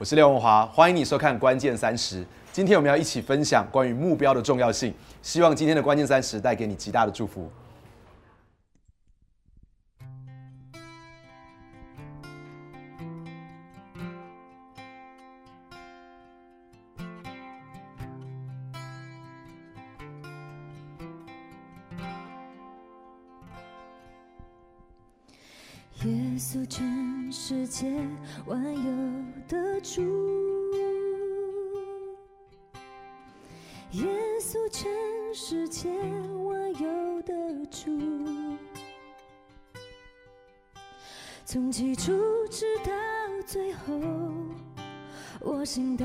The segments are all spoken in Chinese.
我是廖文华欢迎你收看关键三十。今天我们要一起分享关于目标的重要性希望今天的关键三十带给你极大的祝福。耶稣世界万有的主耶稣全世界万有的主从起初直到最后我心的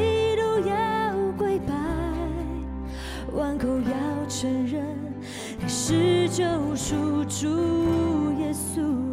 万膝都要跪拜，万口要承认你是救赎主耶稣。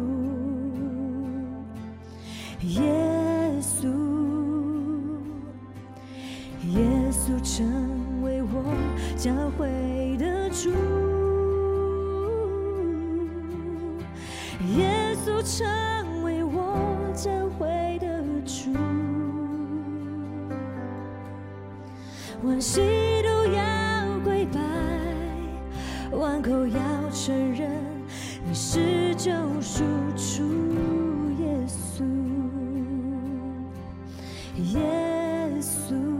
耶稣，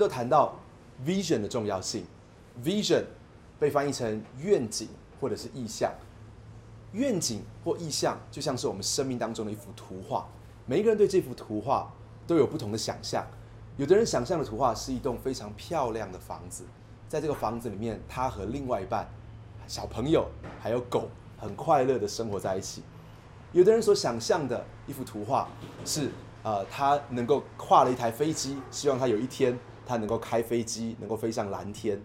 都谈到 vision 的重要性，vision 被翻译成愿景或者是意象。愿景或意象就像是我们生命当中的一幅图画，每一个人对这幅图画都有不同的想象。有的人想象的图画是一栋非常漂亮的房子，在这个房子里面，他和另外一半、小朋友还有狗很快乐的生活在一起。有的人所想象的一幅图画是，呃，他能够跨了一台飞机，希望他有一天他能够开飞机，能够飞上蓝天。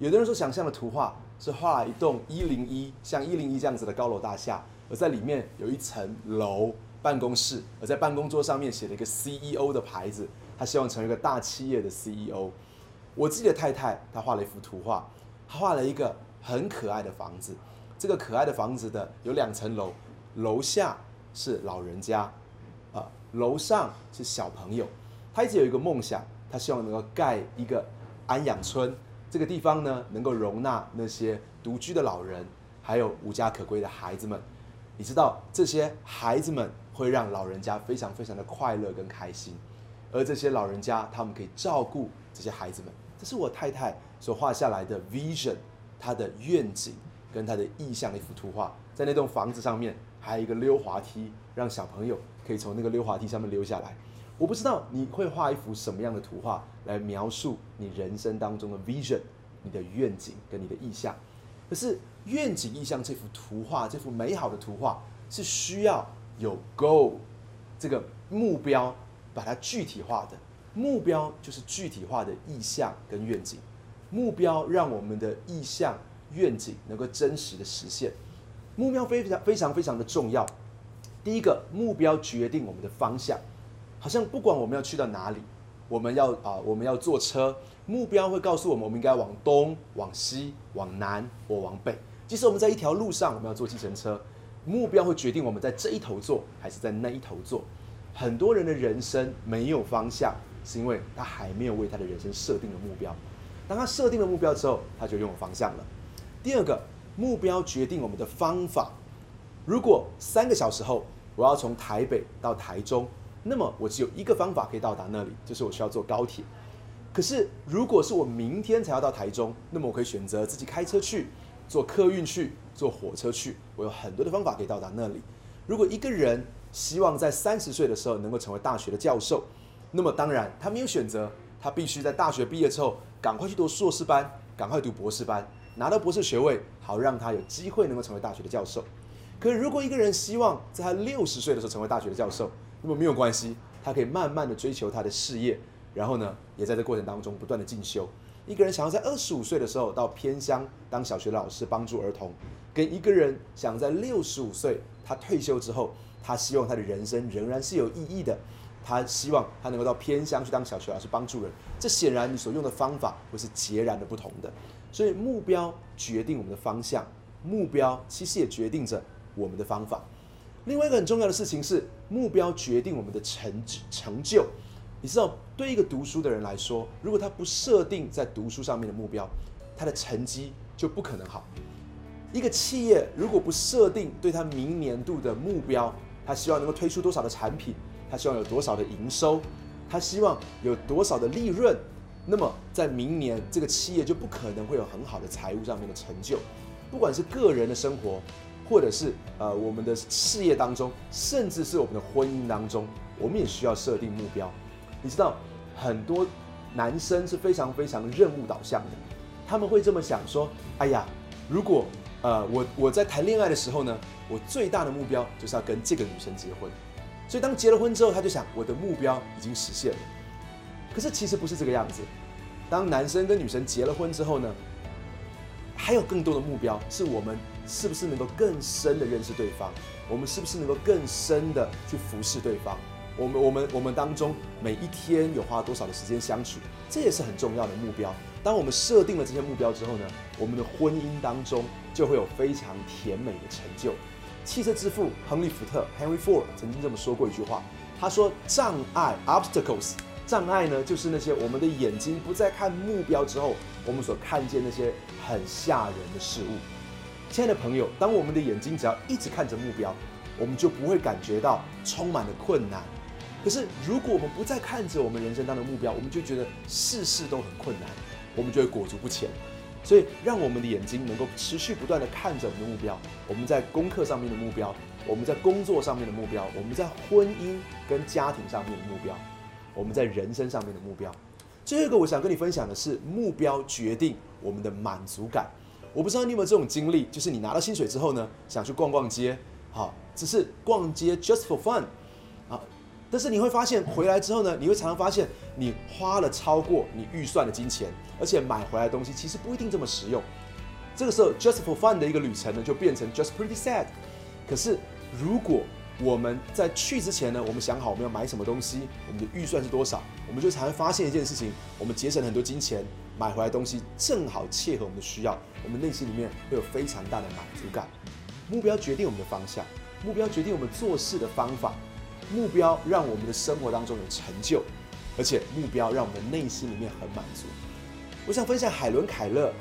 有的人所想象的图画是画了一栋一零一，像一零一这样子的高楼大厦，而在里面有一层楼办公室，而在办公桌上面写了一个 CEO 的牌子，他希望成为一个大企业的 CEO。我自己的太太，她画了一幅图画，她画了一个很可爱的房子。这个可爱的房子的有两层楼，楼下是老人家，啊、楼上是小朋友。她一直有一个梦想，他希望能够盖一个安养村，这个地方呢能够容纳那些独居的老人，还有无家可归的孩子们。你知道这些孩子们会让老人家非常非常的快乐跟开心，而这些老人家他们可以照顾这些孩子们。这是我太太所画下来的 vision，她的愿景跟她的意象的一幅图画。在那栋房子上面还有一个溜滑梯，让小朋友可以从那个溜滑梯上面溜下来。我不知道你会画一幅什么样的图画来描述你人生当中的 vision，你的愿景跟你的意象。可是愿景意象这幅图画，这幅美好的图画是需要有 goal 这个目标，把它具体化的。目标就是具体化的意象跟愿景，目标让我们的意象、愿景能够真实的实现。目标非常非常非常的重要。第一个目标决定我们的方向，好像不管我们要去到哪里，我们要啊、我们要坐车，目标会告诉我们我们应该往东、往西、往南或往北。即使我们在一条路上，我们要坐计程车，目标会决定我们在这一头坐还是在那一头坐。很多人的人生没有方向，是因为他还没有为他的人生设定了目标。当他设定了目标之后，他就拥有方向了。第二个，目标决定我们的方法。如果三个小时后我要从台北到台中，那么我只有一个方法可以到达那里，就是我需要坐高铁。可是如果是我明天才要到台中，那么我可以选择自己开车去，坐客运去，坐火车去，我有很多的方法可以到达那里。如果一个人希望在三十岁的时候能够成为大学的教授，那么当然他没有选择，他必须在大学毕业之后赶快去读硕士班，赶快读博士班，拿到博士学位，好让他有机会能够成为大学的教授。可如果一个人希望在他六十岁的时候成为大学的教授，那么没有关系，他可以慢慢的追求他的事业，然后呢，也在这过程当中不断的进修。一个人想要在二十五岁的时候到偏乡当小学老师，帮助儿童，跟一个人想在六十五岁他退休之后，他希望他的人生仍然是有意义的，他希望他能够到偏乡去当小学老师，帮助人。这显然你所用的方法会是截然的不同的。所以目标决定我们的方向，目标其实也决定着我们的方法。另外一个很重要的事情是，目标决定我们的成成就。你知道，对一个读书的人来说，如果他不设定在读书上面的目标，他的成绩就不可能好。一个企业如果不设定对他明年度的目标，他希望能够推出多少的产品，他希望有多少的营收，他希望有多少的利润，那么在明年这个企业就不可能会有很好的财务上面的成就。不管是个人的生活，或者是呃我们的事业当中，甚至是我们的婚姻当中，我们也需要设定目标。你知道，很多男生是非常非常任务导向的，他们会这么想说：哎呀，如果呃我我在谈恋爱的时候呢，我最大的目标就是要跟这个女生结婚。所以当结了婚之后，他就想我的目标已经实现了。可是其实不是这个样子。当男生跟女生结了婚之后呢，还有更多的目标，是我们是不是能够更深的认识对方？我们是不是能够更深的去服侍对方？我们我们我们当中每一天有花多少的时间相处，这也是很重要的目标。当我们设定了这些目标之后呢，我们的婚姻当中就会有非常甜美的成就。汽车之父亨利·福特 （Henry Ford） 曾经这么说过一句话，他说：“障碍 （obstacles） 障碍呢，就是那些我们的眼睛不再看目标之后，我们所看见那些很吓人的事物。”亲爱的朋友，当我们的眼睛只要一直看着目标，我们就不会感觉到充满了困难。可是，如果我们不再看着我们人生当中的目标，我们就觉得事事都很困难，我们就会裹足不前。所以，让我们的眼睛能够持续不断的看着我们的目标，我们在功课上面的目标，我们在工作上面的目标，我们在婚姻跟家庭上面的目标，我们在人生上面的目标。最后一个，我想跟你分享的是，目标决定我们的满足感。我不知道你有没有这种经历，就是你拿到薪水之后呢，想去逛逛街，好，只是逛街 just for fun，啊，但是你会发现回来之后呢，你会常常发现你花了超过你预算的金钱，而且买回来的东西其实不一定这么实用。这个时候 just for fun 的一个旅程呢，就变成 just pretty sad。可是如果我们在去之前呢，我们想好我们要买什么东西，我们的预算是多少，我们就常常发现一件事情，我们节省很多金钱，买回来东西正好切合我们的需要，我们内心里面会有非常大的满足感。目标决定我们的方向，目标决定我们做事的方法，目标让我们的生活当中有成就，而且目标让我们内心里面很满足。我想分享海伦·凯勒。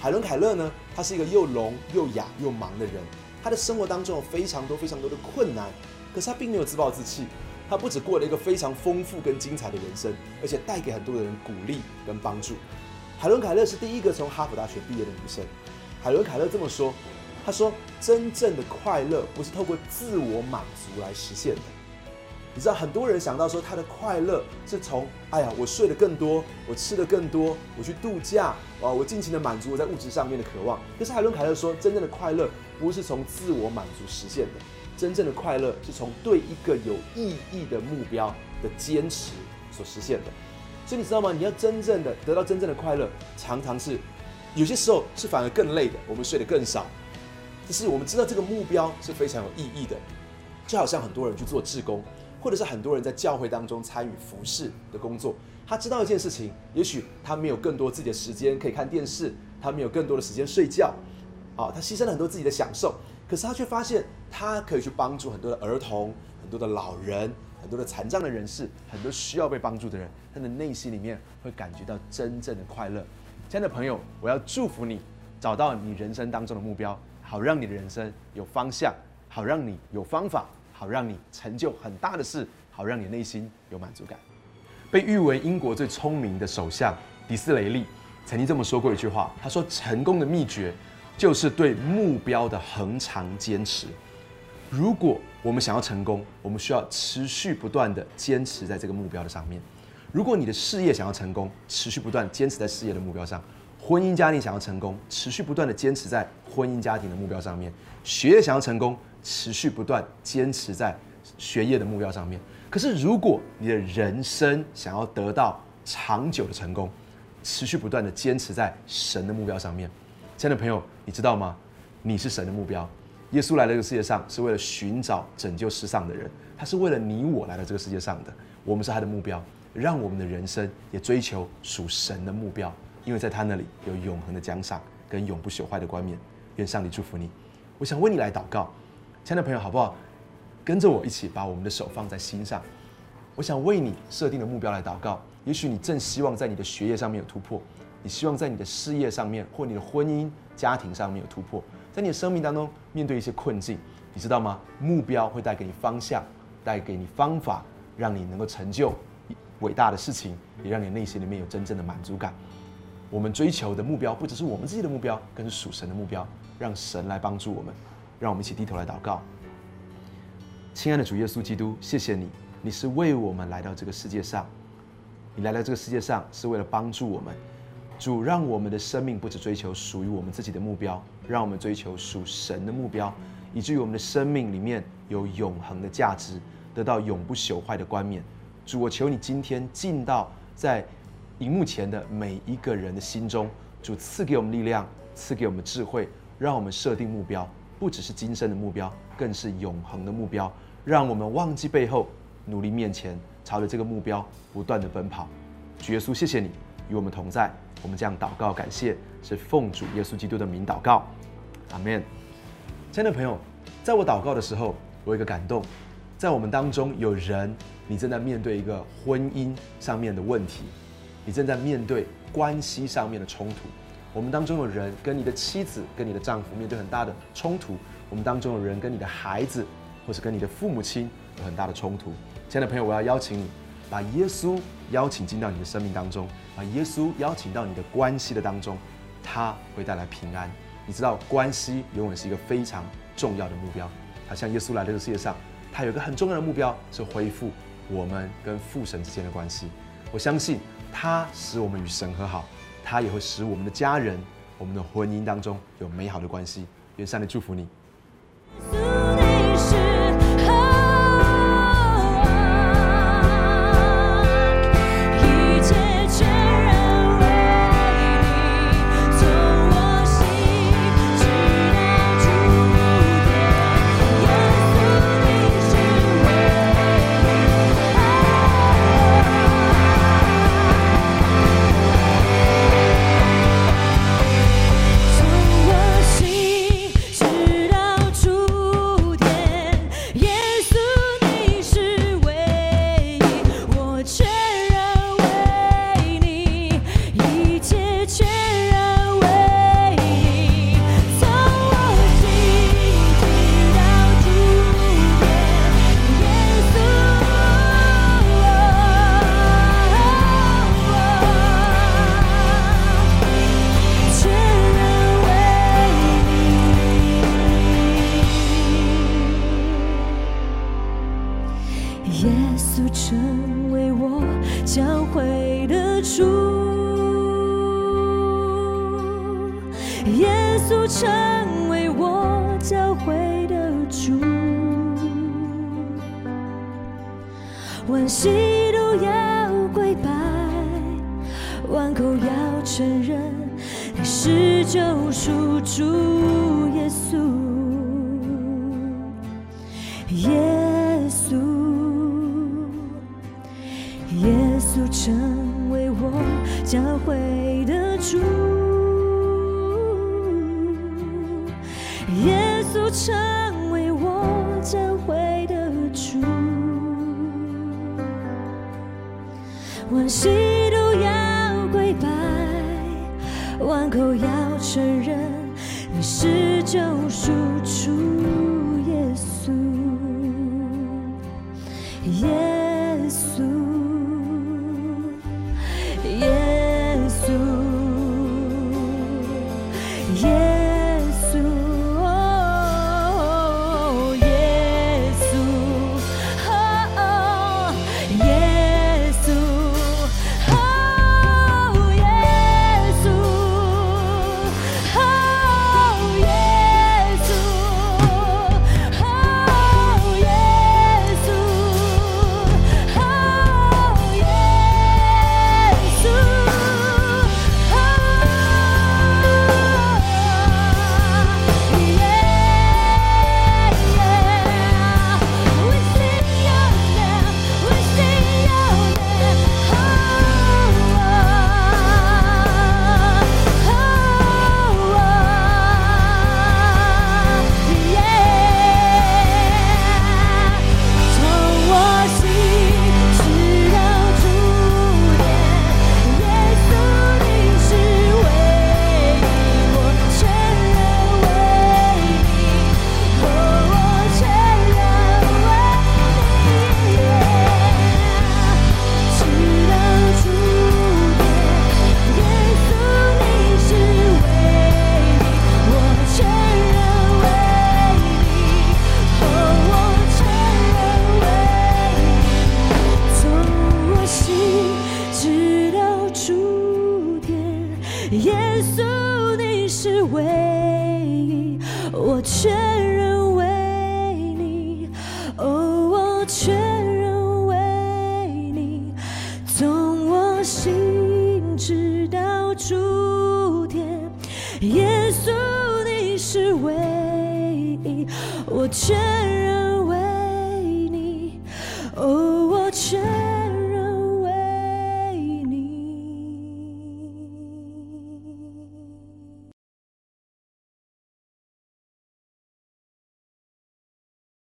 海伦·凯勒呢，他是一个又聋又哑又盲的人。他的生活当中有非常多非常多的困难，可是他并没有自暴自弃。他不只过了一个非常丰富跟精彩的人生，而且带给很多的人鼓励跟帮助。海伦·凯勒是第一个从哈佛大学毕业的女生。海伦·凯勒这么说：“她说，真正的快乐不是透过自我满足来实现的。你知道，很多人想到说他的快乐是从哎呀，我睡得更多，我吃得更多，我去度假啊，我尽情的满足我在物质上面的渴望。可是海伦·凯勒说，真正的快乐不是从自我满足实现的，真正的快乐是从对一个有意义的目标的坚持所实现的。所以你知道吗？你要真正的得到真正的快乐，常常是有些时候是反而更累的，我们睡得更少。就是我们知道这个目标是非常有意义的，就好像很多人去做志工，或者是很多人在教会当中参与服饰的工作。他知道一件事情，也许他没有更多自己的时间可以看电视，他没有更多的时间睡觉，啊，他牺牲了很多自己的享受，可是他却发现他可以去帮助很多的儿童、很多的老人、很多的残障的人士、很多需要被帮助的人，他的内心里面会感觉到真正的快乐。亲爱的朋友，我要祝福你，找到你人生当中的目标，好让你的人生有方向，好让你有方法，好让你成就很大的事，好让你内心有满足感。被誉为英国最聪明的首相迪斯雷利曾经这么说过一句话，他说：“成功的秘诀就是对目标的恒长坚持。如果我们想要成功，我们需要持续不断的坚持在这个目标的上面。如果你的事业想要成功，持续不断坚持在事业的目标上；婚姻家庭想要成功，持续不断的坚持在婚姻家庭的目标上面；学业想要成功，持续不断坚持在学业的目标上面。”可是，如果你的人生想要得到长久的成功，持续不断的坚持在神的目标上面，亲爱的朋友，你知道吗？你是神的目标。耶稣来到这个世界上是为了寻找拯救世上的人，他是为了你我来到这个世界上的。我们是他的目标，让我们的人生也追求属神的目标，因为在他那里有永恒的奖赏跟永不朽坏的冠冕。愿上帝祝福你。我想为你来祷告，亲爱的朋友，好不好？跟着我一起把我们的手放在心上。我想为你设定的目标来祷告。也许你正希望在你的学业上面有突破，你希望在你的事业上面或你的婚姻家庭上面有突破，在你的生命当中面对一些困境，你知道吗？目标会带给你方向，带给你方法，让你能够成就伟大的事情，也让你内心里面有真正的满足感。我们追求的目标不只是我们自己的目标，更是属神的目标。让神来帮助我们，让我们一起低头来祷告。亲爱的主耶稣基督，谢谢你，你是为我们来到这个世界上，你来到这个世界上是为了帮助我们。主让我们的生命不只追求属于我们自己的目标，让我们追求属神的目标，以至于我们的生命里面有永恒的价值，得到永不朽坏的冠冕。主，我求你今天进到在荧幕前的每一个人的心中，主赐给我们力量，赐给我们智慧，让我们设定目标。不只是今生的目标，更是永恒的目标。让我们忘记背后，努力面前，朝着这个目标不断的奔跑。主耶稣，谢谢你与我们同在。我们这样祷告，感谢是奉主耶稣基督的名祷告，阿门。亲爱的朋友，在我祷告的时候，我有一个感动，在我们当中有人，你正在面对一个婚姻上面的问题，你正在面对关系上面的冲突。我们当中有人跟你的妻子、跟你的丈夫面对很大的冲突；我们当中有人跟你的孩子，或是跟你的父母亲有很大的冲突。亲爱的朋友，我要邀请你，把耶稣邀请进到你的生命当中，把耶稣邀请到你的关系的当中，他会带来平安。你知道，关系永远是一个非常重要的目标。好像耶稣来到这个世界上，他有一个很重要的目标，是恢复我们跟父神之间的关系。我相信他使我们与神和好。他也会使我们的家人、我们的婚姻当中有美好的关系。愿上帝祝福你。承认你是救赎主耶稣。救赎。